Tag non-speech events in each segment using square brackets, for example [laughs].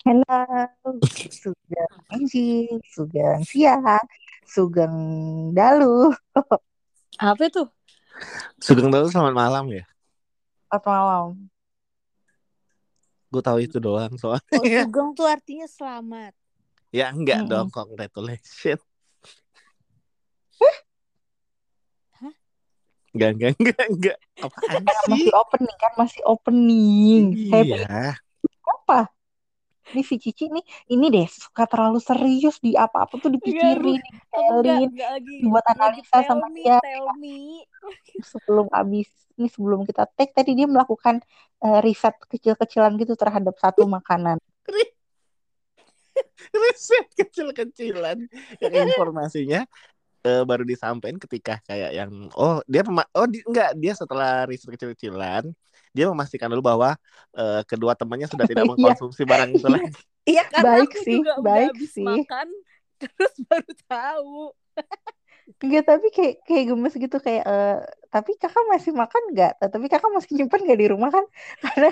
Hello, Sugeng Anjing, Sugeng Sia, Sugeng Dalu. [laughs] Apa itu? Sugeng Dalu selamat malam ya. Selamat malam. Gue tahu itu doang soalnya. Oh, sugeng tuh artinya selamat. ya enggak Mm-mm. dong, congratulations. Hah? Enggak, enggak, enggak, enggak. Apaan sih? Masih opening kan, masih opening. Iya. apa? Ini si Cici nih, ini deh suka terlalu serius di apa-apa tuh dipikirin, dibuat lagi analisa sama me, dia. [laughs] Sebelum abis ini sebelum kita take tadi dia melakukan eh, riset kecil-kecilan gitu terhadap satu makanan. [laughs] Riset kecil-kecilan yang informasinya eh, baru disampaikan ketika kayak yang oh dia pema- oh di, enggak dia setelah riset kecil-kecilan dia memastikan dulu bahwa eh, kedua temannya sudah tidak [laughs] Iya. mengkonsumsi barang itu lagi. Iya karena Baik aku sih, juga udah baik habis sih. makan [laughs] terus baru tahu. Enggak, tapi kayak kayak gemes gitu kayak eh, tapi kakak masih makan nggak? Tapi kakak masih nyimpan nggak di rumah kan? [laughs] Karena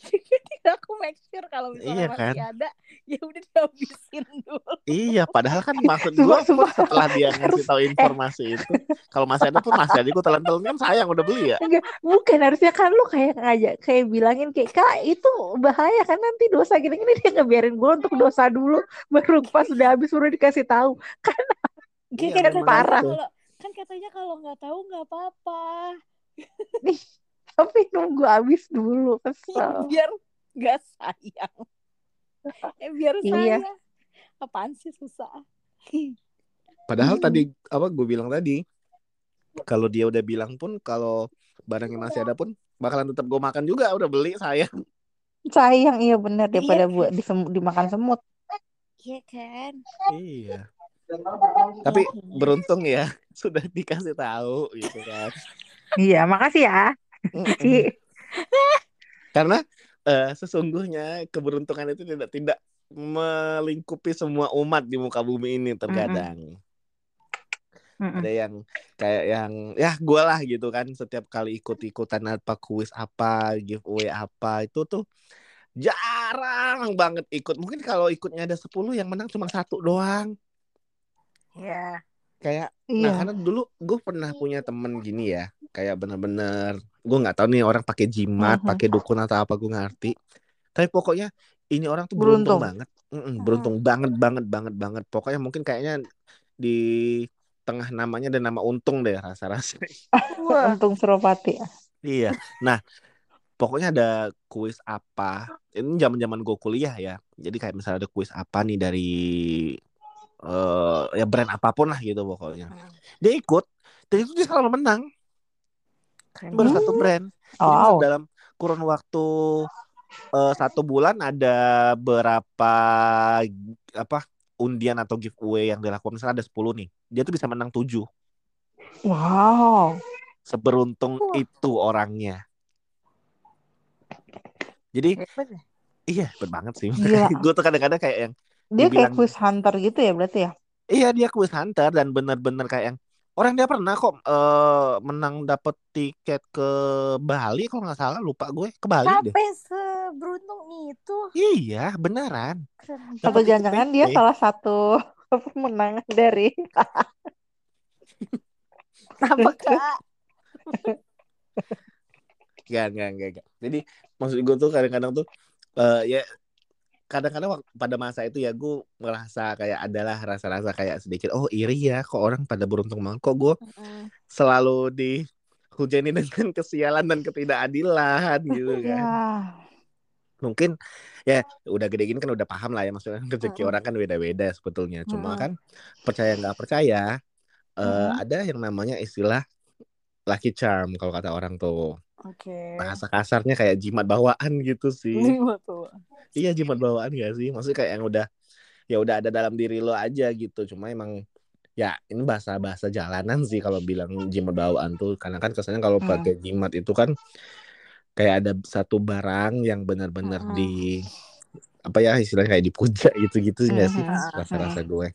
Jadi aku make sure kalau misalnya Iya masih kan? ada ya udah dihabisin dulu. Iya, padahal kan maksud gue [laughs] setelah dia ngasih tahu informasi itu, kalau masih ada pun masih ada gue telan-telan kan sayang udah beli ya. enggak bukan harusnya kan lu kayak ngajak kayak bilangin kayak kak itu bahaya kan nanti dosa gini-gini dia ngebiarin gue untuk dosa dulu baru pas udah habis baru dikasih tahu Iya, Kan parah. gitu. Kalau- kan katanya kalau nggak tahu nggak apa-apa. nih tapi nunggu habis dulu kesel [laughs] biar nggak sayang. [laughs] Eh biar Iya. sayang. Apaan sih susah? Padahal Hmm. tadi apa gue bilang tadi, kalau dia udah bilang pun kalau barangnya masih ada pun bakalan tetap gue makan juga udah beli sayang. sayang iya bener daripada Iya. buat disem- dimakan semut Iya kan? Iya. Tapi beruntung ya [laughs] sudah dikasih tahu gitu kan. iya makasih ya Ci. Karena eh, sesungguhnya keberuntungan itu tidak tidak melingkupi semua umat di muka bumi ini terkadang. Mm-mm. Ada yang kayak yang ya gue lah gitu kan setiap kali ikut-ikutan apa kuis apa giveaway apa itu tuh jarang banget ikut. Mungkin kalau ikutnya ada 10 yang menang cuma satu doang. Iya. Kayak iya Nah, karena dulu gue pernah punya temen gini ya, kayak bener-bener gue nggak tahu nih orang pakai jimat, Mhm. pakai dukun atau apa gue ngerti. Tapi pokoknya ini orang tuh beruntung, Beruntung. banget, Mm-mm, beruntung banget, banget, banget, banget. Pokoknya mungkin kayaknya di tengah namanya ada nama untung deh rasa-rasa. Wah. [laughs] untung Suropati iya. Nah, pokoknya ada kuis apa? Ini zaman-zaman gue kuliah ya. Jadi kayak misalnya ada kuis apa nih dari eh ya brand apa pun lah gitu pokoknya. Hmm. Dia ikut dan itu dia selalu menang. Keren baru satu brand. Jadi wow dalam kurun waktu eh, satu bulan ada berapa apa undian atau giveaway yang dilakukan misalnya ada 10 nih. Dia tuh bisa menang 7. wow Seberuntung Wah. itu orangnya. Jadi ya? iya bener banget sih. [laughs] Gue tuh kadang-kadang kayak yang dia kayak quiz hunter gitu ya berarti ya iya dia quiz hunter dan bener-bener kayak yang orang dia pernah kok eh, menang dapet tiket ke Bali kalau nggak salah lupa gue ke Bali deh. Sampai seberuntung itu. Iya beneran. Atau jangan-jangan dia salah satu [laughs] pemenang dari [laughs] Apa kak? Gak, gak, gak, gak. Jadi maksud gue tuh kadang-kadang tuh eh, ya kadang-kadang pada masa itu ya gue merasa kayak adalah rasa-rasa kayak sedikit oh iri ya kok orang pada beruntung banget kok gue selalu dihujani dengan [laughs] kesialan dan ketidakadilan [laughs] gitu kan. ya Mungkin ya udah gede gini kan udah paham lah ya maksudnya rezeki Mm-mm. orang kan beda-beda sebetulnya. Cuma kan percaya nggak percaya eh, Mm-mm. ada yang namanya istilah lucky charm kalau kata orang tuh. Oke. Bahasa kasarnya kayak jimat bawaan gitu sih. [laughs] Iya jimat bawaan gak sih? Maksudnya kayak yang udah ya udah ada dalam diri lo aja gitu. Cuma emang ya ini bahasa bahasa jalanan sih kalau bilang jimat bawaan tuh karena kan kesannya kalau Hmm. pakai jimat itu kan kayak ada satu barang yang benar-benar Mm-mm. di apa ya istilahnya kayak dipuja gitu-gitu nggak sih Mhm. rasa-rasa gue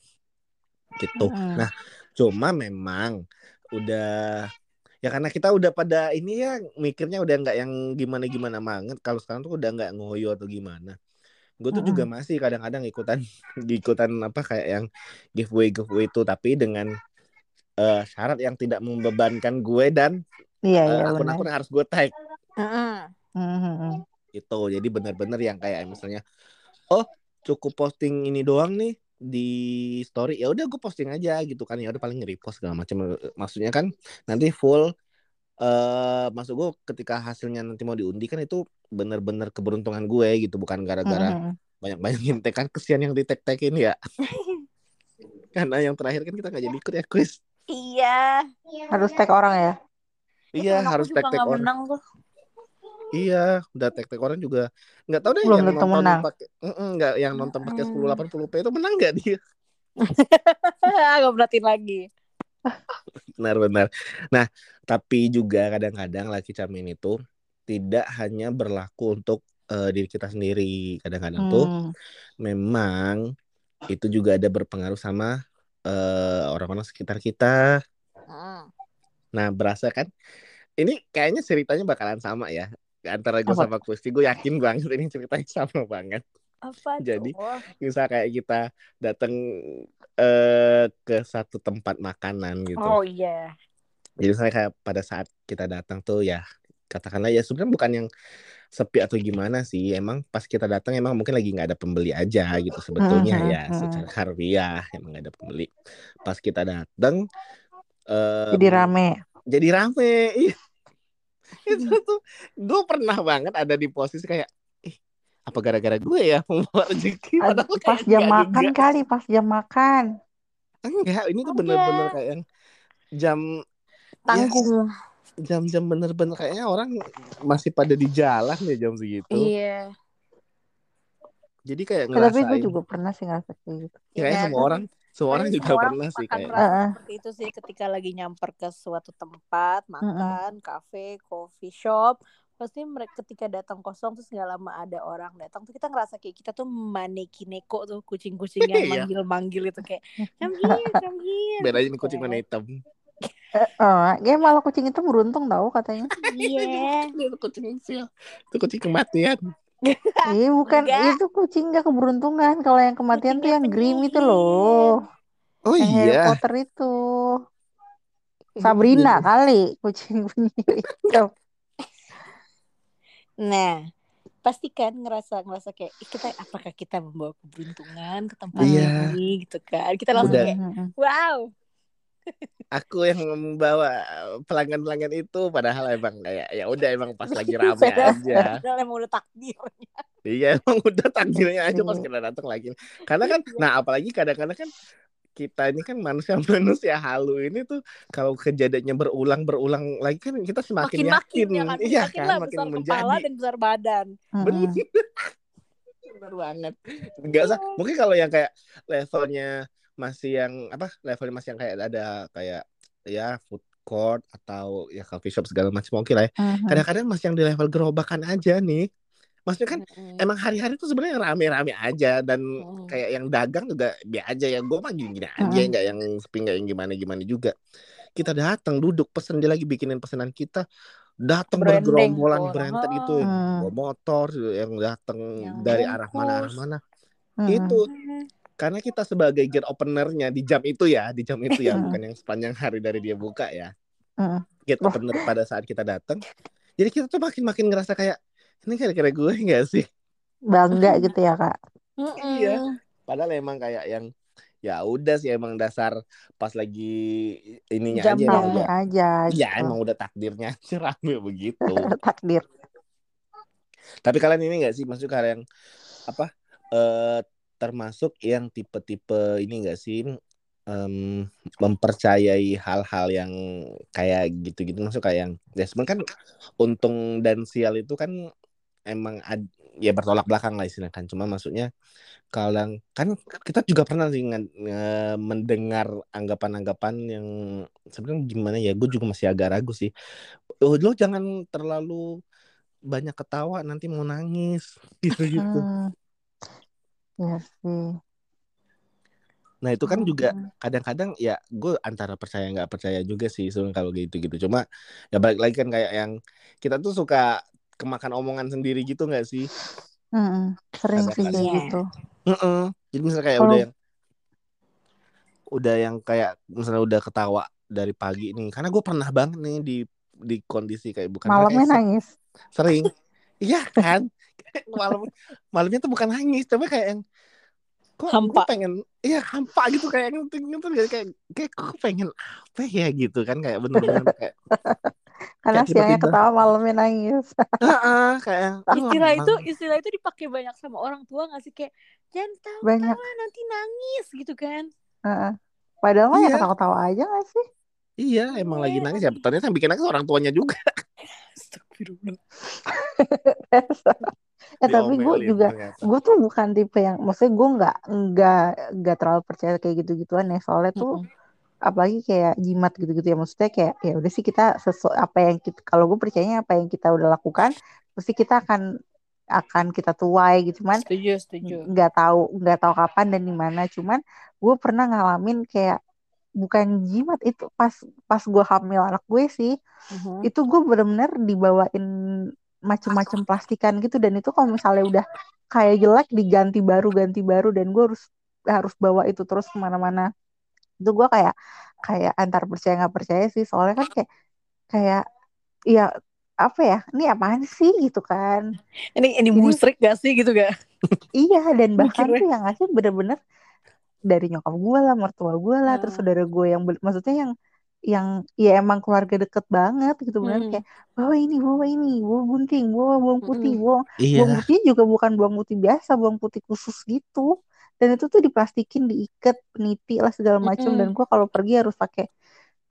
gitu. Mhm. Nah cuma memang udah ya karena kita udah pada ini ya mikirnya udah nggak yang gimana gimana banget kalau sekarang tuh udah nggak ngoyo atau gimana gue tuh juga masih kadang-kadang ikutan [laughs] ikutan apa kayak yang giveaway giveaway itu tapi dengan eh, syarat yang tidak membebankan gue dan Iya, eh, iya akun-akun yang harus gue tag. Heeh. Mhm. itu jadi benar-benar yang kayak misalnya oh cukup posting ini doang nih di story. Ya udah gue posting aja gitu kan. Ya udah paling nge-repost segala macam maksudnya kan nanti full eh maksud gue ketika hasilnya nanti mau diundi kan itu bener-bener keberuntungan gue gitu bukan gara-gara Mhm. banyak-banyak ngintek kan kesian yang di tag-tagin ya [laughs] karena yang terakhir kan kita nggak jadi ikut ya quiz Iya. Harus tag orang ya. iya Temen aku harus nggak orang menang tuh. iya udah tag-tag orang juga nggak tahu deh Belum yang nonton menang. pakai nggak yang nonton pakai Mm-mm. 1080p itu menang nggak dia [laughs] Gak berarti lagi. benar-benar nah tapi juga kadang-kadang laki camin itu tidak hanya berlaku untuk eh, diri kita sendiri kadang-kadang tuh Hmm. memang itu juga ada berpengaruh sama eh, orang-orang sekitar kita Heeh. Nah, berasa kan? Ini kayaknya ceritanya bakalan sama ya. Antara gue sama Kusti, gue yakin banget ini ceritanya sama banget. Apa Jadi, tuh? Misal kayak kita datang eh, ke satu tempat makanan gitu. Oh iya. Jadi misalnya kayak pada saat kita datang tuh ya, katakanlah ya sebenarnya bukan yang sepi atau gimana sih. Emang pas kita datang emang mungkin lagi nggak ada pembeli aja gitu [laughs] sebetulnya Mhm, ya. Secara harfiah emang nggak ada pembeli. Pas kita datang em, Jadi rame. jadi rame [laughs] Ih. [laughs] itu tuh gue pernah banget ada di posisi kayak ih apa gara-gara gue ya membawa rezeki Pas jam makan juga. kali, pas jam makan. enggak ini tuh bener-bener kayak yang jam Tanggung. jam-jam bener-bener kayaknya orang masih pada di jalan ya jam segitu Iya. jadi kayak Ya, tapi gue ngerasain juga pernah sih ngerasa kayak gitu. kayaknya Iya, semua orang semua orang Kayaknya juga orang pernah sih kayak seperti itu sih ketika lagi nyamper ke suatu tempat makan, kafe, coffee shop. Pasti mereka ketika datang kosong terus nggak lama ada orang datang tuh kita ngerasa kayak kita tuh maneki neko tuh kucing-kucing yang Iya. manggil-manggil itu kayak come [laughs] here, come here. bedanya ini kucing warna hitam Oh, ya malah kucing itu beruntung tau katanya. [laughs] Iya. itu kucing sial itu kucing kematian [laughs] Iya bukan Enggak. itu kucing gak keberuntungan. Kalau yang kematian tuh Kucingnya yang Grim itu loh. oh yang Harry iya Potter itu. Sabrina kali kucing penyihir itu. Nah, pasti kan ngerasa ngerasa kayak "Ih, kita apakah kita membawa keberuntungan ke tempat Iya. ini gitu kan. Kita langsung Udah. kayak wow. Aku yang membawa pelanggan-pelanggan itu padahal emang kayak ya udah emang pas lagi [laughs] rame aja Padahal emang udah takdirnya. iya emang udah takdirnya aja pas Iya. kita datang lagi karena kan nah apalagi kadang-kadang kan kita ini kan manusia-manusia halu ini tuh kalau kejadiannya berulang berulang lagi kan kita semakin Makin-makin yakin ya kan. iya Makin kan lah makin besar kepala menjadi dan besar badan. bener Mm-mm. [laughs] bener banget nggak usah mungkin kalau yang kayak levelnya masih yang apa levelnya masih yang kayak ada kayak ya food court atau ya coffee shop segala macam oke lah ya. Mhm. kadang-kadang masih yang di level gerobakan aja nih maksudnya kan Mm-mm. emang hari-hari tuh sebenarnya rame-rame aja dan Mm. kayak yang dagang juga biasa aja ya gue mah gini-gini aja Mm-mm. nggak yang sepi nggak yang gimana-gimana juga kita datang duduk pesen dia lagi bikinin pesanan kita datang bergerombolan orang. berentet itu bawa motor yang datang Yang dari arah mana arah mana Mm-mm. itu karena kita sebagai gate openernya di jam itu ya di jam itu ya Mm-mm. bukan yang sepanjang hari dari dia buka ya gate opener pada saat kita datang jadi kita tuh makin makin ngerasa kayak ini kira-kira gue nggak sih Bangga gitu ya kak. [laughs] Iya. padahal emang kayak yang ya udah sih emang dasar pas lagi ininya Jam aja emang udah aja ya gitu. emang udah takdirnya [laughs] rame begitu [laughs] Takdir. tapi kalian ini nggak sih maksud kalian apa eh termasuk yang tipe-tipe ini enggak sih em, mempercayai hal-hal yang kayak gitu-gitu maksud kayak yang ya sebenarnya kan untung dan sial itu kan emang ad- ya bertolak belakang lah istilahnya kan. Cuma maksudnya kalau kan kita juga pernah sih nge- nge- mendengar anggapan-anggapan yang sebenarnya gimana ya gue juga masih agak ragu sih. Oh, lo jangan terlalu banyak ketawa nanti mau nangis [laughs] gitu-gitu. Hmm. Iya sih. Nah itu kan juga kadang-kadang ya gue antara percaya nggak percaya juga sih sebenarnya kalau gitu-gitu. Cuma ya balik lagi kan kayak yang kita tuh suka kemakan omongan sendiri gitu nggak sih? Mm-mm. Sering sih kayak gitu. Heeh. Jadi misalnya kayak Kalau- udah yang udah yang kayak misalnya udah ketawa dari pagi nih karena gue pernah banget nih di di kondisi kayak bukan Malamnya nangis. sering iya kan malam malamnya tuh bukan nangis tapi kayak yang kok Hampa. gue pengen iya hampa gitu kayak ngerti ngerti gak? kayak kayak kok pengen apa ya gitu kan kayak bener-bener [laughs] kayak Karena Kayak siangnya tiba-tiba. ketawa malamnya nangis. [laughs] Heeh, kayak aduh, istilah itu istilah itu dipakai banyak sama orang tua nggak sih kayak jangan tahu Banyak. nanti nangis gitu kan Heeh. Padahal mah ya Iya. ketawa-ketawa aja gak sih? iya emang lagi nangis ya ternyata yang bikin nangis orang tuanya juga [laughs] Astagfirullah. Eh tapi gue juga gue tuh bukan tipe yang maksudnya gue nggak nggak nggak terlalu percaya kayak gitu-gituan ya. Soalnya tuh Mm-mm. apalagi kayak jimat gitu-gitu ya. Maksudnya kayak ya udah sih kita sesuai apa yang kita kalau gue percayanya apa yang kita udah lakukan pasti kita akan akan kita tuai gitu. Cuman setuju setuju. nggak tahu nggak tahu kapan dan di mana. Cuman gue pernah ngalamin kayak bukan jimat itu pas pas gue hamil anak gue sih Mhm. itu gue bener-bener dibawain macem-macem plastikan gitu dan itu kalau misalnya udah kayak jelek diganti baru ganti baru dan gue harus harus bawa itu terus ke mana-mana itu gue kayak kayak antar percaya nggak percaya sih soalnya kan kayak kayak ya apa ya ini apaan sih gitu kan ini ini Jadi- musrik gak sih gitu gak [laughs] iya dan [laughs] bahkan Mikirnya. tuh yang ngasih bener-bener dari nyokap gue lah mertua gue lah terus Ah. saudara gue yang maksudnya yang yang ya emang keluarga deket banget gitu Hmm. kayak bawa ini bawa ini bawa gunting bawa bawang putih Mm-mm. bawang iya bawang putihnya juga bukan bawang putih biasa bawang putih khusus gitu dan itu tuh diplastikin diikat peniti lah segala macam Mm-mm. dan gue kalau pergi harus pakai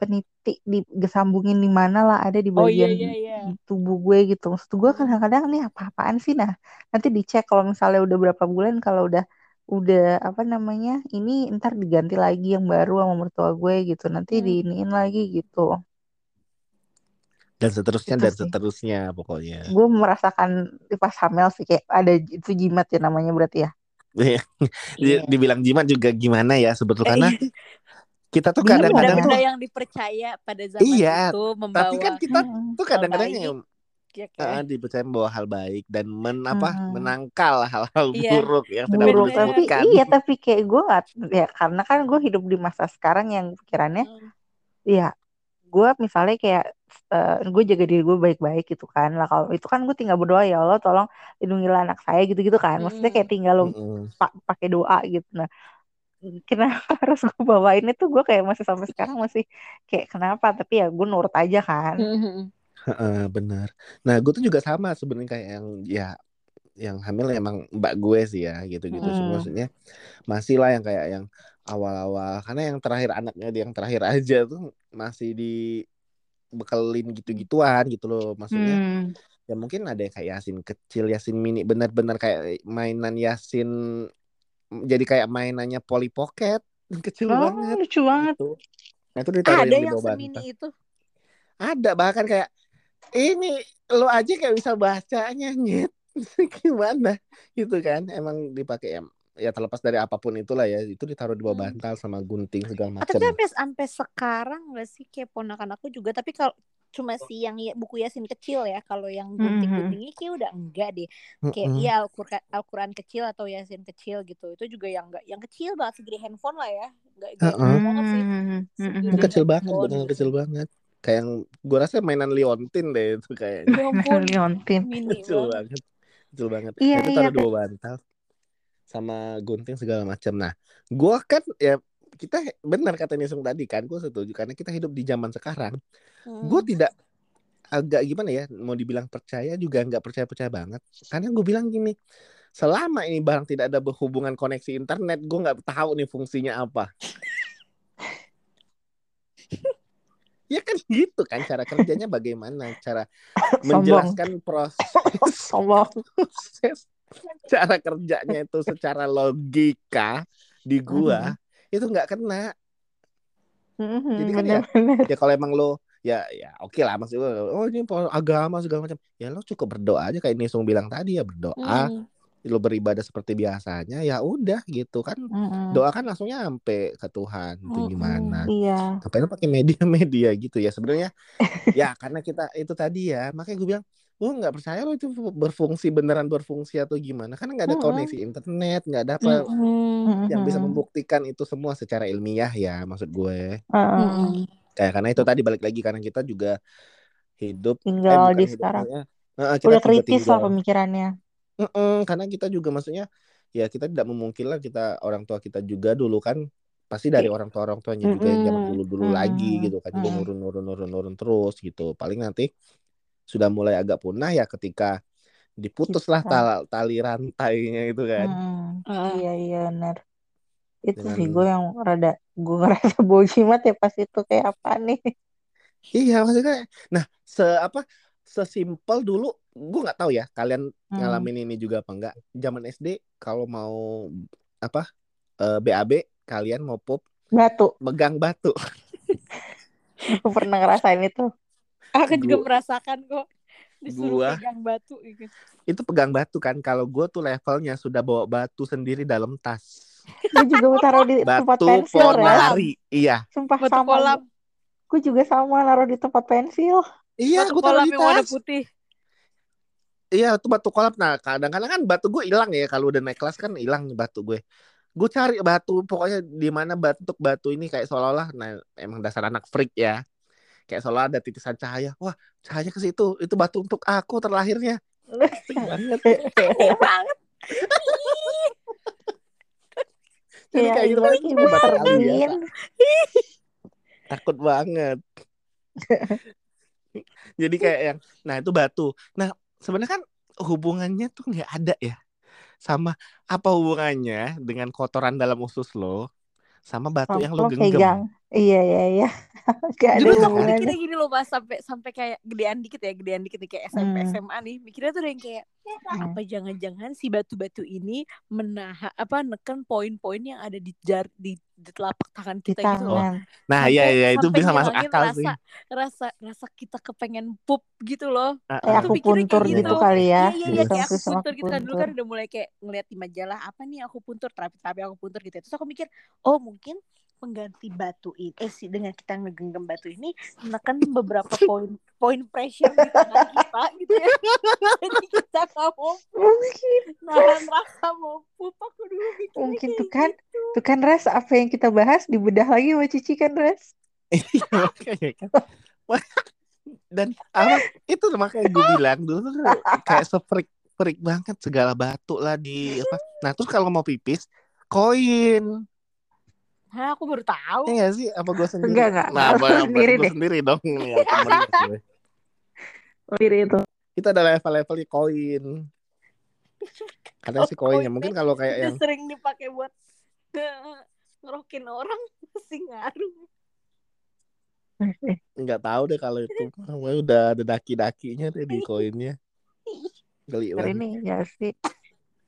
peniti disambungin di mana lah ada di oh iya bagian iya iya tubuh gue gitu maksud gue Hmm. kadang-kadang nih apa-apaan sih nah nanti dicek kalau misalnya udah berapa bulan kalau udah udah apa namanya ini ntar diganti lagi yang baru sama mertua gue gitu nanti Hmm. diiniin lagi gitu dan seterusnya Itu dan sih. seterusnya pokoknya gue merasakan di pas hamil sih kayak ada itu jimat ya namanya berarti ya [laughs] Di- Iya. dibilang jimat juga gimana ya sebetulnya karena iya. kita tuh Iya, kadang-kadang benda-benda yang dipercaya pada zaman Iya, itu membawa tapi kan kita Mm-mm. tuh kadang-kadang yang ya uh, kan? dipercaya bahwa hal baik dan men apa Mm-mm. menangkal hal-hal Iya. buruk yang tidak buruk perlu Bener. tapi iya tapi kayak gue nggak ya karena kan gue hidup di masa sekarang yang pikirannya Hmm. ya gue misalnya kayak gue jaga diri gue baik-baik gitu kan lah kalau itu kan gue tinggal berdoa ya Allah tolong lindungilah anak saya gitu-gitu kan maksudnya kayak tinggal lo Mm-mm. pa- pakai doa gitu nah kenapa [laughs] harus gue bawain itu gue kayak masih sampai sekarang masih kayak kenapa tapi ya gue nurut aja kan Hmm. Heeh, benar. Nah, gue tuh juga sama sebenarnya kayak yang ya yang hamil emang mbak gue sih ya gitu-gitu Hmm. maksudnya masih lah yang kayak yang awal-awal karena yang terakhir anaknya dia yang terakhir [laughs] aja tuh masih dibekelin gitu-gituan gitu loh maksudnya Hmm. ya mungkin ada yang kayak Yasin kecil Yasin mini benar-benar kayak mainan Yasin jadi kayak mainannya Polly Pocket [laughs] kecil Oh, banget lucu banget gitu. Nah itu ditaruhin ada di yang bawah semini itu Ada bahkan kayak ini lo aja kayak bisa bacanya nyet. [laughs] Gimana? Gitu kan emang dipakai ya, ya terlepas dari apa pun itulah ya itu ditaruh di bawah Hmm. bantal sama gunting segala tapi macam. sampai sampai sekarang nggak sih kayak ponakan aku juga tapi kalau cuma si yang ya- buku yasin kecil ya kalau yang Mhm. gunting-guntingnya kayak udah enggak deh. Kayak Mm-mm. iya Al-Quran Al-Quran kecil atau yasin kecil gitu itu juga yang enggak yang kecil banget segede handphone lah ya. Enggak gede banget sih. Hmm, hmm, kecil banget benar kecil banget kayak yang gue rasa mainan Liontin deh itu kayaknya. Ya Leontin mini kecil banget kecil banget. Iya, itu iya, taruh di bawah bantal sama gunting segala macam nah gue kan ya kita benar kata Nisung tadi kan gue setuju karena kita hidup di zaman sekarang. Hmm. gue tidak agak gimana ya mau dibilang percaya juga nggak percaya percaya banget. Karena gue bilang gini selama ini barang tidak ada berhubungan koneksi internet gue nggak tahu nih fungsinya apa ya kan gitu kan cara kerjanya bagaimana? Cara [laughs] Sombong. menjelaskan proses [laughs] sombong. proses cara kerjanya itu secara logika di gua itu nggak kena. Mhm, Jadi kan ya, bener-bener ya kalau emang lo ya ya oke lah maksud gue oh ini agama segala macam. Ya lo cukup berdoa aja kayak Nisung bilang tadi ya berdoa. Hmm. Lo beribadah seperti biasanya ya udah gitu kan Mhm. doa kan langsung nyampe ke Tuhan itu Mm-mm. gimana iya ngapain lo pakai media-media gitu ya sebenarnya [laughs] ya karena kita itu tadi ya makanya gue bilang gue nggak percaya lo itu berfungsi beneran berfungsi atau gimana karena nggak ada Mm-mm. koneksi internet nggak ada apa Mm-mm. yang bisa membuktikan itu semua secara ilmiah ya maksud gue Heeh. Mm-mm. kayak karena itu tadi balik lagi karena kita juga hidup eh Tinggal bukan di hidup sekarang. maksudnya eh, kita Udah kritis lah tinggal pemikirannya. Mm-mm, karena kita juga maksudnya ya kita tidak memungkin lah kita orang tua kita juga dulu kan pasti dari orang tua orang tuanya juga yang zaman Mm-mm. dulu dulu lagi Mm-mm. gitu kan jadi nurun nurun nurun nurun terus gitu paling nanti sudah mulai agak punah ya ketika diputuslah tal- tali rantainya itu kan. Ah. Iya iya benar. Itu sih dengan gue yang rada gue ngerasa [laughs] bodoh jimat ya pas itu kayak apa nih. iya maksudnya nah se apa sesimpel dulu gue nggak tahu ya kalian Hmm. ngalamin ini juga apa enggak zaman SD kalau mau apa eh, BAB kalian mau pop Batu. megang batu [laughs] Gue pernah ngerasain itu. Aku juga Gua- merasakan kok disuruh Gua- pegang batu gitu. itu pegang batu kan kalau gue tuh levelnya sudah bawa batu sendiri dalam tas Gue juga mau taruh di tempat batu pensil pohon ya. lari iya Sumpah Batu sama. kolam, Gue juga sama naruh di tempat pensil. Iya batu gue taruh kolam di yang warna putih. iya itu batu kolam. Nah kadang-kadang kan batu gue hilang ya. Kalau udah naik kelas kan hilang batu gue. Gue cari batu pokoknya di mana bentuk batu ini kayak seolah-olah nah emang dasar anak freak ya. Kayak seolah ada titisan cahaya. Wah cahaya ke situ. Itu batu untuk aku terlahirnya. Banget banget. [laughs] jadi kayak gitu banget. biasa takut banget [laughs] [laughs] jadi kayak yang nah itu batu nah sebenarnya kan hubungannya tuh nggak ada ya sama apa hubungannya dengan kotoran dalam usus lo sama batu yang lo Lo genggam pegang. Iya iya iya. [laughs] Gak ada Dulu tuh aku mikirnya gini loh mas sampai sampai kayak gedean dikit ya gedean dikit nih kayak SMP Hmm. SMA nih mikirnya tuh udah yang kayak Hmm. apa jangan-jangan si batu-batu ini menahan apa neken poin-poin yang ada di jar di, di telapak tangan Di kita gitu loh. nah Sampai- iya iya itu bisa masuk akal rasa, sih Rasa rasa kita kepengen pup gitu loh. Kayak. Aku puntur kayak gitu gitu. kali ya. Iya iya iya kayak aku puntur gitu kan dulu kan udah mulai kayak ngeliat di majalah apa nih aku puntur terapi-terapi aku puntur gitu. Terus aku mikir, oh mungkin pengganti batu ini eh sih dengan kita ngegenggam batu ini menekan beberapa poin poin pressure di tangan kita gitu ya. [laughs] Jadi kita nggak mau Mungkin, nahan rasa mau pup aku dulu mikirnya mungkin tuh kan, gitu. tuh kan Res apa yang kita bahas dibedah lagi sama Cici kan Res. Iya, kan. [laughs] Dan apa itu makanya gue bilang dulu kayak sefreak freak banget segala batu lah di apa. Nah terus kalau mau pipis koin Hah, aku baru tahu. ya nggak sih apa gue sendiri Enggak, enggak. nah apa berarti sendiri gue deh. sendiri dong ya temen gue. Diri itu. kita ada level-levelnya koin katanya sih koinnya mungkin kalau kayak yang sering dipakai buat nge- ngerokin orang masih ngaruh. nggak tahu deh kalau itu Wah, udah ada daki-dakinya deh di koinnya geli banget ini ya sih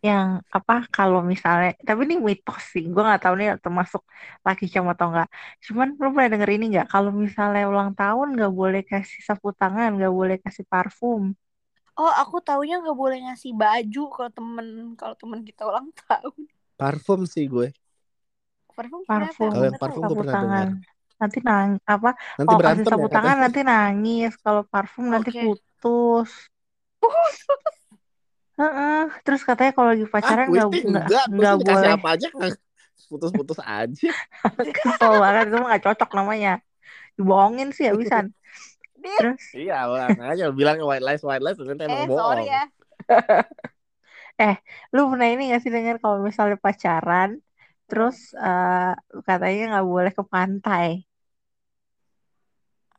yang apa kalau misalnya tapi ini mitos sih gue nggak tahu nih termasuk laki cuma atau enggak cuman lu pernah denger ini nggak? Kalau misalnya ulang tahun nggak boleh kasih sapu tangan nggak boleh kasih parfum. Oh, aku taunya nggak boleh ngasih baju kalau temen kalau temen kita ulang tahun. parfum sih gue. Parfum Parfum. Kalau yang parfum gue sapu pernah tangan. dengar nanti nang apa nanti kalau kasih berantem ya sapu tangan katanya nanti nangis kalau parfum nanti Oke. putus Heeh. terus katanya kalau lagi ah pacaran nggak nggak enggak gue nggak sih dikasih boleh. apa aja nggak putus-putus aja. [laughs] Kesel banget itu mah nggak cocok namanya. Dibohongin sih habisan. [laughs] Terus? Iya orang aja bilang white lies white lies ternyata eh emang sorry bohong. ya. [laughs] lu pernah ini gak sih dengar kalau misalnya pacaran terus eh, katanya nggak boleh ke pantai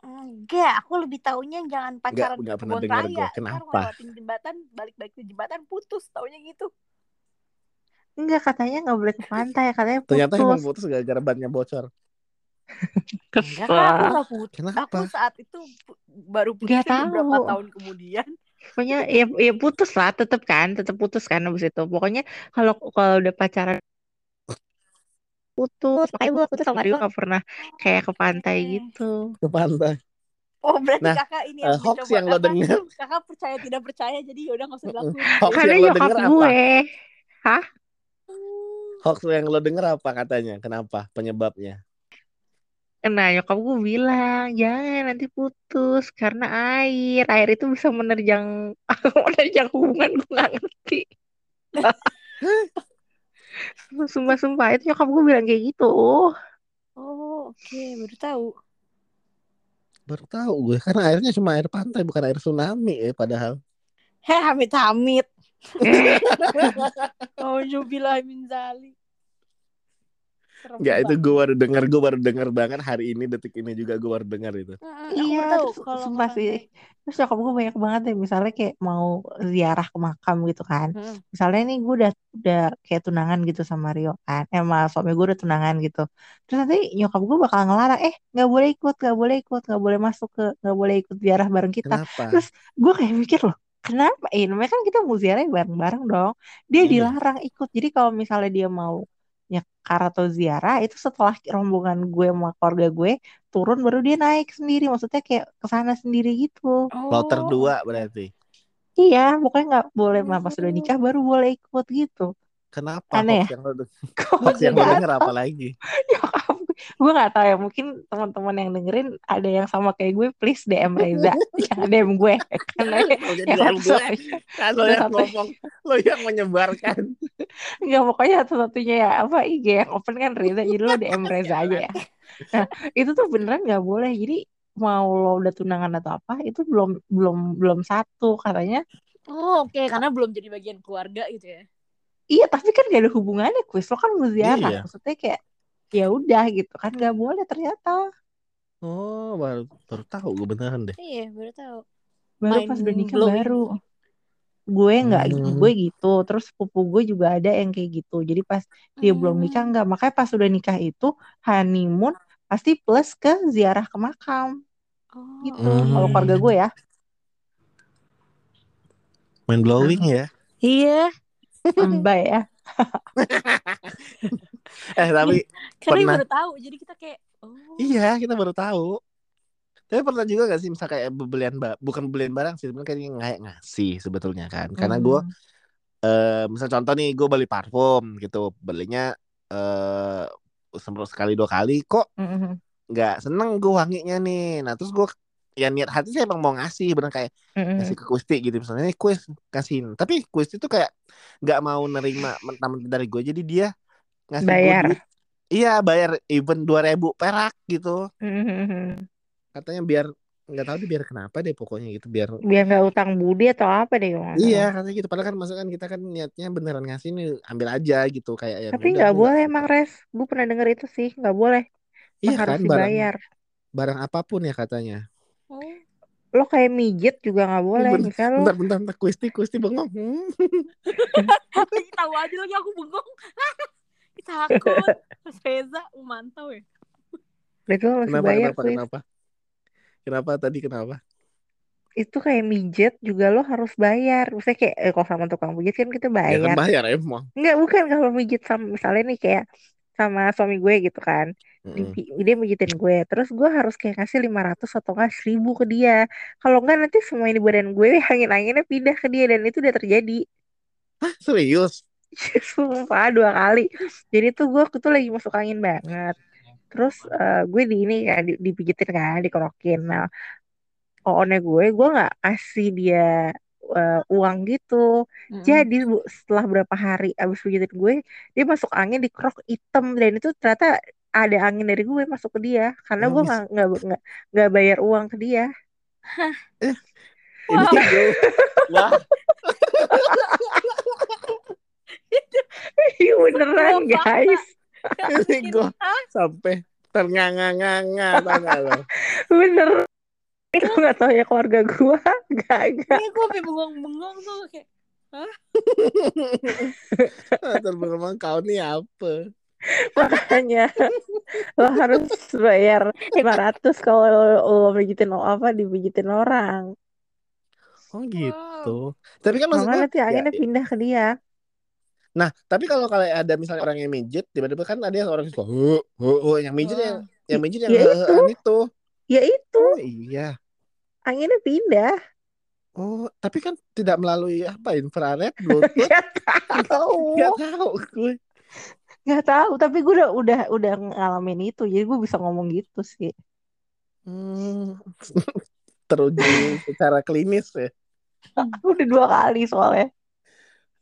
Enggak, aku lebih taunya jangan pacaran nggak ke pernah dengar gue raya. Ntar kenapa ngelewatin jembatan, balik-balik ke jembatan putus, taunya gitu. enggak katanya nggak boleh ke pantai katanya ternyata emang putus putus gara-gara bannya bocor [laughs] Enggak, aku nggak putus. Kenapa? Aku saat itu baru putus beberapa tahu. tahun kemudian. pokoknya ya, ya putus lah tetep kan tetep putus kan abis itu pokoknya kalau kalau udah pacaran putus makanya gue putus sama Rio nggak pernah kayak ke pantai Oke. gitu ke pantai Oh, berarti Nah, kakak ini yang hoax yang lo apa? denger [laughs] Kakak percaya tidak percaya, jadi yaudah nggak usah dilakuin. hoax karena yang lo nyokap denger apa gue hoax yang lo denger apa katanya kenapa penyebabnya Nah, nyokap gue bilang, jangan nanti putus karena air. Air itu bisa menerjang [laughs] menerjang hubungan gue gak ngerti. [laughs] Sumpah-sumpah itu nyokap gue bilang kayak gitu. Oh, oke, baru tahu. Baru tahu gue karena airnya cuma air pantai bukan air tsunami ya padahal. Heh, amit-amit. [laughs] Oh, jubilah min zalik. Ya itu gue baru dengar, gue baru dengar banget hari ini detik ini juga gue baru dengar itu. Iya, tahu kalau sumpah sih. Terus nyokap gue banyak banget ya, misalnya kayak mau ziarah ke makam gitu kan. Mm. Misalnya nih gue udah udah kayak tunangan gitu sama Rio kan. Eh, sama suami gue udah tunangan gitu. Terus nanti nyokap gue bakal ngelarang, eh nggak boleh ikut, nggak boleh ikut, nggak boleh masuk ke, nggak boleh ikut ziarah bareng kita. Kenapa? Terus gue kayak mikir loh, kenapa? Eh, namanya kan kita mau ziarah bareng-bareng dong. Dia Iya. dilarang ikut. Jadi kalau misalnya dia mau nyekar atau ziarah, itu setelah rombongan gue sama keluarga gue turun baru dia naik sendiri. Maksudnya kayak ke sana sendiri gitu. Kloter Oh, dua oke. berarti. Iya, pokoknya nggak boleh. Nah, pas udah Oh. nikah baru boleh ikut gitu. Kenapa Aneh hoax yang lo [laughs] hoax yang lo nggak denger apa lagi? nyokap [laughs] gue? Nggak tahu ya. Mungkin teman-teman yang dengerin ada yang sama kayak gue. Please DM Reza, [laughs] jangan DM gue. [laughs] Karena jadi yang DM gue kan lo yang satu- ngomong, lo yang menyebarkan. [laughs] Nggak pokoknya satu-satunya ya apa IG yang open kan Reza jadi lo DM Reza aja ya nah itu tuh beneran nggak boleh jadi mau lo udah tunangan atau apa itu belum belum belum satu katanya Oh, oke, karena belum jadi bagian keluarga gitu ya. iya tapi kan gak ada hubungannya kuis lo kan mau ziarah Iya. maksudnya kayak ya udah gitu kan nggak boleh ternyata Oh, baru baru tahu gue beneran deh. Iya, baru tahu. baru Mind pas udah nikah blowing. baru gue nggak Hmm. gue gitu terus sepupu gue juga ada yang kayak gitu jadi pas dia belum nikah Hmm. nggak makanya pas udah nikah itu honeymoon pasti plus ke ziarah ke makam Oh, gitu Hmm. kalau keluarga gue ya Mind blowing ya. Iya, mbak ya [laughs] Eh tapi [laughs] karena Pernah. baru tahu. Jadi kita kayak, oh, iya kita baru tahu. Tapi pernah juga gak sih misal kayak belian ba- bukan belian barang sih sebenarnya kayak kayak ngasih sebetulnya kan. Karena gue Hmm. eh misal contoh nih gue beli parfum gitu, belinya eh semprot sekali dua kali kok nggak seneng gue wanginya nih. Nah terus gue ya niat hati saya emang mau ngasih bener kayak Mm-mm. ngasih ke Kusti gitu. Misalnya nih kuis kasihin. Tapi Kusti tuh kayak nggak mau nerima mentah-mentah dari gue jadi dia ngasih Bayar. duit. Iya bayar even dua ribu perak gitu. Mm-mm. katanya biar nggak tahu deh biar kenapa deh pokoknya gitu biar biar nggak utang budi atau apa deh kalau iya katanya gitu. Padahal kan maksudnya kan kita kan niatnya beneran ngasih nih ambil aja gitu kayak ya tapi nggak boleh emang res. Gue pernah denger itu sih nggak boleh. Iya Emang harus kan barang dibayar. barang apa pun ya katanya. Lo kayak mijet juga nggak boleh Ben- misalnya lo bentar bentar bentar Kusti Kusti bengong Hmm. [laughs] tahu aja lagi aku bengong. [laughs] Takut. Mas Reza, memantau ya. harus kenapa bayar kenapa kuis kenapa kenapa tadi kenapa itu kayak mijet juga lo harus bayar misalnya kayak eh, kalau sama tukang pijit kan kita ya kan bayar bayar emang Enggak, bukan kalau mijit sama misalnya nih kayak sama suami gue gitu kan. Mm-mm. Di- dia mijitin gue. Terus gue harus kayak kasih 500 atau enggak 1000 ke dia. Kalau enggak nanti semua ini badan gue [laughs] angin-anginnya pindah ke dia dan itu udah terjadi. Hah, serius [laughs] Sumpah dua kali. Jadi tuh gue tuh lagi masuk angin banget. Terus eh, gue di ini kan di- dipijitin kan, dikerokin. Nah, oonnya gue, gue nggak kasih dia eh, uang gitu. Mm-mm. Jadi bu, setelah berapa hari abis pijitin gue, dia masuk angin di krok hitam dan itu ternyata ada angin dari gue masuk ke dia karena gue Nangis. nggak nggak nggak nggak bayar uang ke dia. ini Wow. gue wah Ih, Beneran guys, ini gue sampai ternganga-nganga tau gak lo [laughs] bener. Itu nggak tahu ya keluarga gue, [laughs] gak gak. Iya, gue sampai bengong-bengong tuh kayak. terbang [laughs] kau nih apa? Makanya lo harus bayar 500 kalau lo, lo pijitin lo apa dipijitin orang. oh gitu. Tapi kan maksud Maka gue nanti anginnya pindah ke dia. nah tapi kalau kalau ada misalnya orang yang mijit tiba-tiba kan ada yang orang yang suka "Huh, huh, huh," yang mijit yang yang mijit yang Ya itu. itu. Ya itu. Oh iya anginnya pindah. oh tapi kan tidak melalui apa infrared bluetooth [laughs] Gak tahu. nggak tahu gue nggak tahu tapi gue udah udah udah ngalamin itu jadi gue bisa ngomong gitu sih Hmm. [laughs] Teruji secara klinis ya. [laughs] udah dua kali soalnya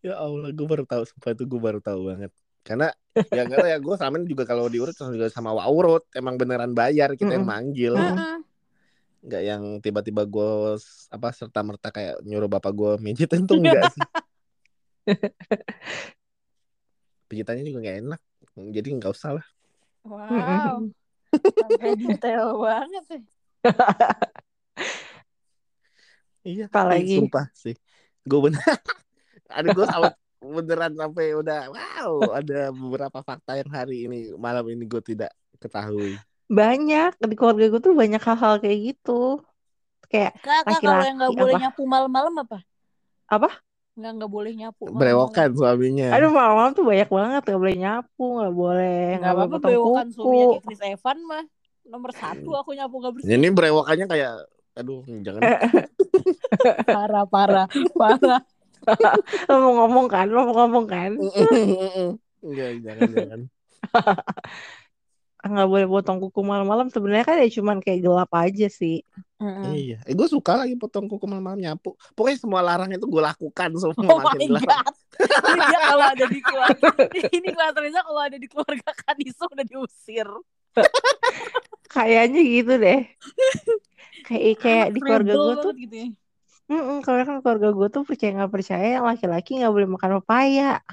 Ya Allah, gue baru tahu sumpah itu gue baru tahu banget. Karena ya enggak tahu ya gue sama juga kalau diurut juga sama Waurut emang beneran bayar kita yang Mm-mm. manggil. Mm-mm. Heeh. Enggak yang tiba-tiba gue apa serta merta kayak nyuruh bapak gue mijitin tuh enggak [laughs] sih. Pijitannya juga nggak enak. Jadi nggak usah lah. Wow. Sampai detail banget sih. Iya. Apalagi? Sumpah sih. Gue bener. ada gue sama beneran sampai udah wow ada beberapa fakta yang hari ini malam ini gue tidak ketahui. Banyak di keluarga gue tuh banyak hal-hal kayak gitu kayak Kakak kalau yang nggak boleh apa? nyapu malam-malam apa? apa Nggak nggak boleh nyapu. Berewokan suaminya. aduh malam-malam tuh banyak banget gak boleh nyapu nggak boleh Nggak nggak apa-apa kuku suaminya kayak Chris Evan mah nomor satu aku nyapu nggak bersih. Ini berewokannya kayak aduh jangan [laughs] Parah parah parah. [laughs] lo mau ngomong kan lo mau ngomong kan Enggak, jangan jangan. [laughs] nggak boleh potong kuku malam-malam sebenarnya kan ya cuman kayak gelap aja sih Mm-mm. Iya, eh, gue suka lagi potong kuku malam-malam nyapu. Pokoknya semua larang itu gue lakukan [laughs] semua Oh my god. Ini dia kalau ada di keluarga [laughs] ini kelas Reza kalau ada di keluarga Kaniso udah diusir. [laughs] kayaknya gitu deh kayak kayak di keluarga gue tuh gitu ya. mm kalau kan keluarga gue tuh percaya nggak percaya laki-laki nggak boleh makan pepaya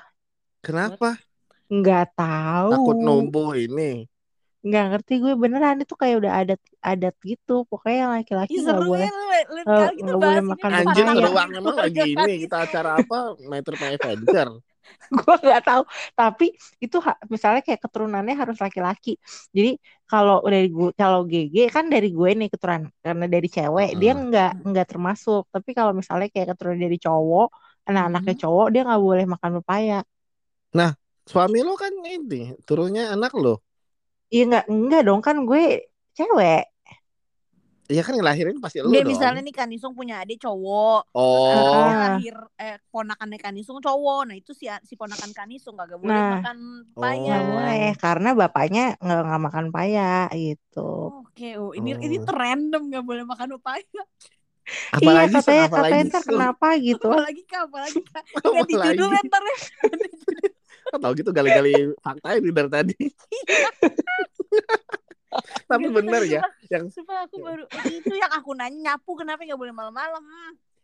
Kenapa? nggak tahu Takut numbuh ini. Nggak ngerti gue beneran itu kayak udah adat adat gitu pokoknya laki-laki nggak seru boleh ya Eh, kali kita nggak bahas boleh makan Anjir seruang emang lagi [laughs] ini kita acara apa? Matter My Adventure. [laughs] gue nggak tahu tapi itu misalnya kayak keturunannya harus laki-laki jadi kalau dari gue kalau GG kan dari gue nih keturunan karena dari cewek dia Mm. nggak nggak termasuk tapi kalau misalnya kayak keturunan dari cowok anak-anaknya cowok dia nggak boleh makan pepaya Suami lo kan ini, turunnya anak lo. Iya nggak nggak dong kan gue cewek Iya kan ngelahirin pasti lo Dia dong. misalnya nih Kanisung punya adik cowok. Oh, Ah. lahir eh ponakannya Kanisung cowok. Nah, itu si si ponakan Kanisung kagak boleh Nah. makan Oh. paya. nggak boleh karena bapaknya nggak nggak makan paya gitu Oke, oh, ini Oh. ini random nggak boleh makan pepaya. [laughs] iya apalagi katanya Sun, apalagi katanya ntar kenapa gitu Apalagi kak, apalagi kak. [laughs] Judul ya, ntar ya. Kok tahu gitu gali-gali fakta ini dari tadi. Tapi Gitu, bener tapi ya, yang Sumpah aku baru itu yang aku nanya nyapu kenapa nggak boleh malam-malam?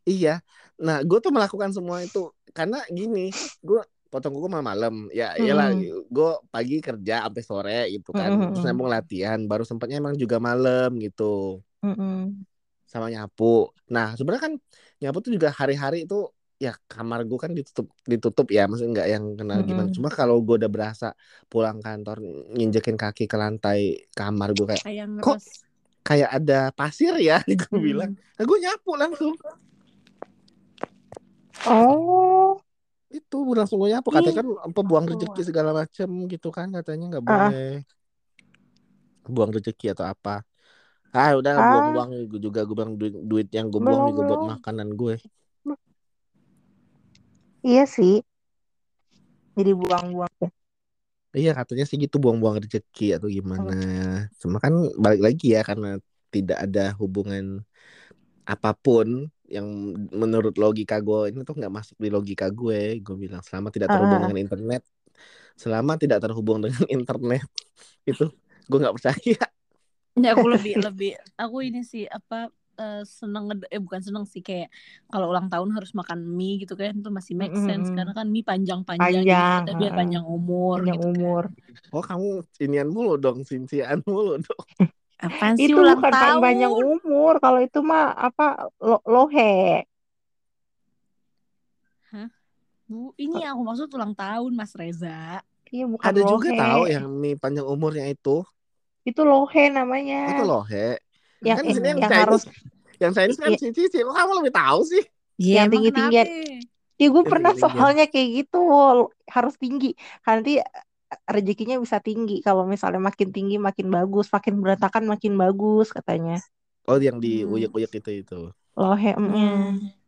Iya. Nah, gue tuh melakukan semua itu karena gini, gue potong kuku malam-malam. Ya, iyalah, Mm. gue pagi kerja sampai sore gitu kan. Mm-mm. Terus nyambung latihan, baru sempatnya emang juga malam gitu Mm-mm. sama nyapu. Nah, sebenarnya kan nyapu tuh juga hari-hari itu ya kamar gue kan ditutup ditutup ya, maksudnya nggak yang kenal gimana. Mm-mm. Cuma kalau gue udah berasa pulang kantor nginjekin kaki ke lantai kamar gue kayak Kayak Kok- ngeres. kayak ada pasir ya, [laughs] gue Hmm. bilang. Nah, gue nyapu langsung. oh itu langsung gue nyapu katanya kan apa buang rezeki segala macem gitu kan katanya nggak Ah. boleh buang rezeki atau apa ah udah Ah. buang-buang juga gue bilang duit, duit yang gue buang juga buat makanan gue iya sih. Jadi buang-buang iya katanya sih gitu buang-buang rezeki atau gimana. Cuma kan balik lagi ya karena tidak ada hubungan apa pun yang menurut logika gue ini tuh nggak masuk di logika gue. Gue bilang selama tidak terhubung Ah. dengan internet selama tidak terhubung dengan [laughs] internet itu gue nggak percaya. Ya aku lebih lebih aku ini sih apa eh, seneng eh bukan seneng sih kayak kalau ulang tahun harus makan mie gitu kan itu masih make sense Mm-mm. karena kan mie panjang-panjang Panjang, kita biar panjang umur panjang gitu kan. umur Oh kamu inian mulu dong, sincian mulu dong. [laughs] Apaan sih itu ulang bukan pan- tahun? panjang umur kalau itu mah apa lo lohe Bu, ini yang aku maksud ulang tahun Mas Reza. iya bukan Ada juga lohe tahu yang mie panjang umurnya itu. itu lohe Oh, namanya itu loh, he. Yang kan di sini yang, yang Chinese, harus yang Chinese kan Iya. cici. Kok kamu lebih tahu sih? Iya, Yang emang tinggi-tinggian. kenapa? ya gue Yang pernah soalnya kayak gitu harus tinggi nanti eh, rezekinya bisa tinggi kalau misalnya makin tinggi makin bagus makin berantakan makin bagus katanya Oh yang di Hmm. uyek-uyek itu itu. lohe mm. Iya.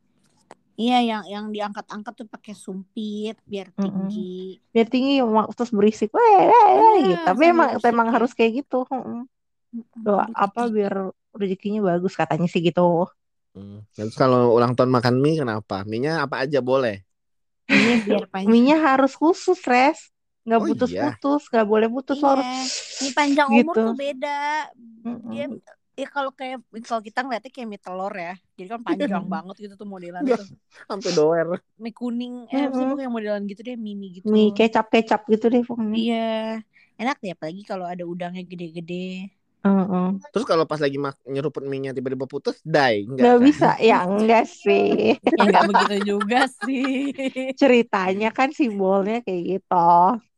Iya yang yang diangkat-angkat tuh pakai sumpit biar tinggi. biar tinggi mak- terus berisik weh, weh, weh, Iya, gitu tapi emang berisik emang ya. harus kayak gitu doa aduh, apa biar rezekinya bagus katanya sih gitu Hmm. Terus kalau ulang tahun makan mie kenapa? Mie-nya apa aja boleh? Iya biar [laughs] panjang. mie harus khusus res nggak Oh, putus-putus nggak boleh putus lo harus Iya, mie panjang umur gitu tuh beda. Dia ya kalau kayak kalau kita ngeliatnya kayak mie telur ya. Jadi kan panjang [laughs] banget gitu tuh modelan tuh. Sampai doer. Mie kuning eh Mm-mm. pokoknya modelan gitu deh mie mie gitu. mie kecap-kecap gitu deh pokoknya Iya. Enak deh apalagi kalau ada udangnya gede-gede. Mm-mm. Terus kalau pas lagi mak nyeruput mie-nya tiba-tiba putus, die. Enggak nggak kan? bisa ya enggak sih [laughs] Ya nggak begitu juga sih. ceritanya kan simbolnya kayak gitu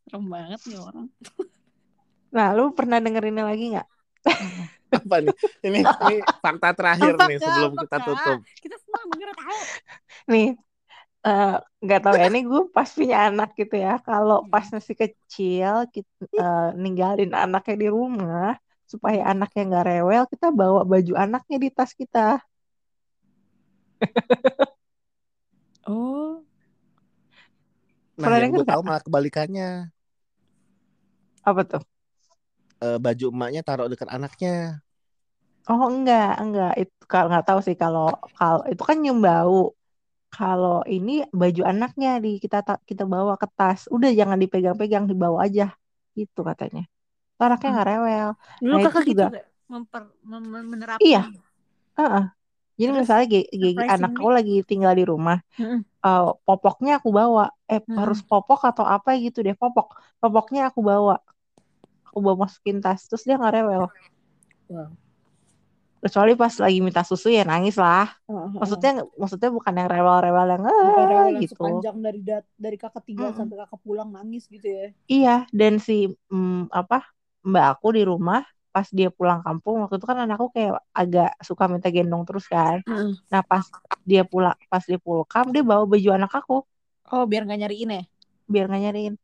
Serem banget nih orang. nah lu pernah denger ini lagi nggak [laughs] Apa nih? Ini, ini fakta terakhir nih sebelum kita tutup. Kita senang denger tahu. nih eh, nggak tahu ya ini gue pas punya anak gitu ya kalau pas masih kecil kita eh, ninggalin anaknya di rumah supaya anaknya nggak rewel kita bawa baju anaknya di tas kita. [laughs] Oh. Nah, Pernah yang denger gue tahu malah kebalikannya. apa tuh? Eh, baju emaknya taruh dekat anaknya. oh enggak enggak. Itu kalau nggak tahu sih kalau kalau itu kan nyium bau. Kalau ini baju anaknya di kita ta- kita bawa ke tas. Udah jangan dipegang-pegang dibawa aja. Gitu katanya anaknya nggak rewel Dulu Nah, kakak gitu juga- gak? Memper, mem- menerapkan. Iya. Heeh. Jadi Terus, misalnya gi- gi- surprisingly- anak aku lagi tinggal di rumah, Mm-mm. eh, popoknya aku bawa. Eh Mm-mm. harus popok atau apa gitu deh popok. Popoknya aku bawa. Aku bawa masukin tas, terus dia nggak rewel. Wow. Kecuali pas lagi minta susu ya nangis lah. Maksudnya maksudnya bukan yang rewel-rewel yang "Ah," rewel yang gitu. sepanjang dari dat dari kakak tinggal Mm-mm. sampai kakak pulang nangis gitu ya. Iya, dan si mm, apa mbak aku di rumah pas dia pulang kampung waktu itu kan anakku kayak agak suka minta gendong terus kan. Mm. Nah pas dia pulang pas dia pulang dia bawa baju anak aku Oh biar nggak nyariin ya? biar nggak nyariin.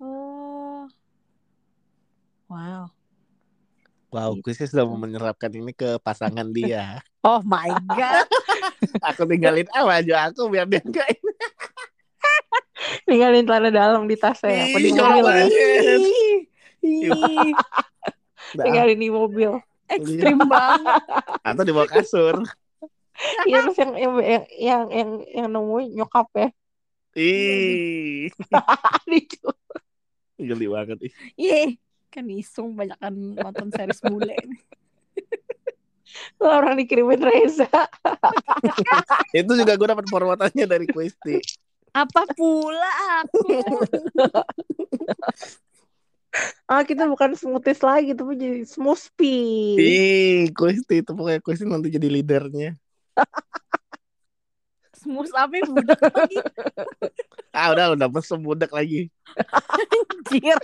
Oh. Wow. Wow, Gitu. Kuisnya sudah mau menyerapkan ini ke pasangan dia. [laughs] Oh my god. [laughs] aku tinggalin ah baju aku biar dia enggak Ninggalin celana dalam di tasnya ya, apa di Ih, mobil [laughs] Tinggalin di mobil. ekstrim banget. atau di bawah kasur. [laughs] Iya terus yang yang yang yang yang, yang nemuin nyokap ya. Ih, [laughs] Lucu. geli banget ih. Ih, kan isung banyak kan nonton series bule. Orang dikirimin Reza. Itu juga gue dapat forwardannya dari Kuisti. Apa pula aku? ah kita bukan smoothies lagi tapi jadi smoothie ih kuisti itu pokoknya kuisti nanti jadi leadernya. Smooth apa budak lagi? [laughs] Ah udah udah mesum budak lagi. [laughs] Anjir.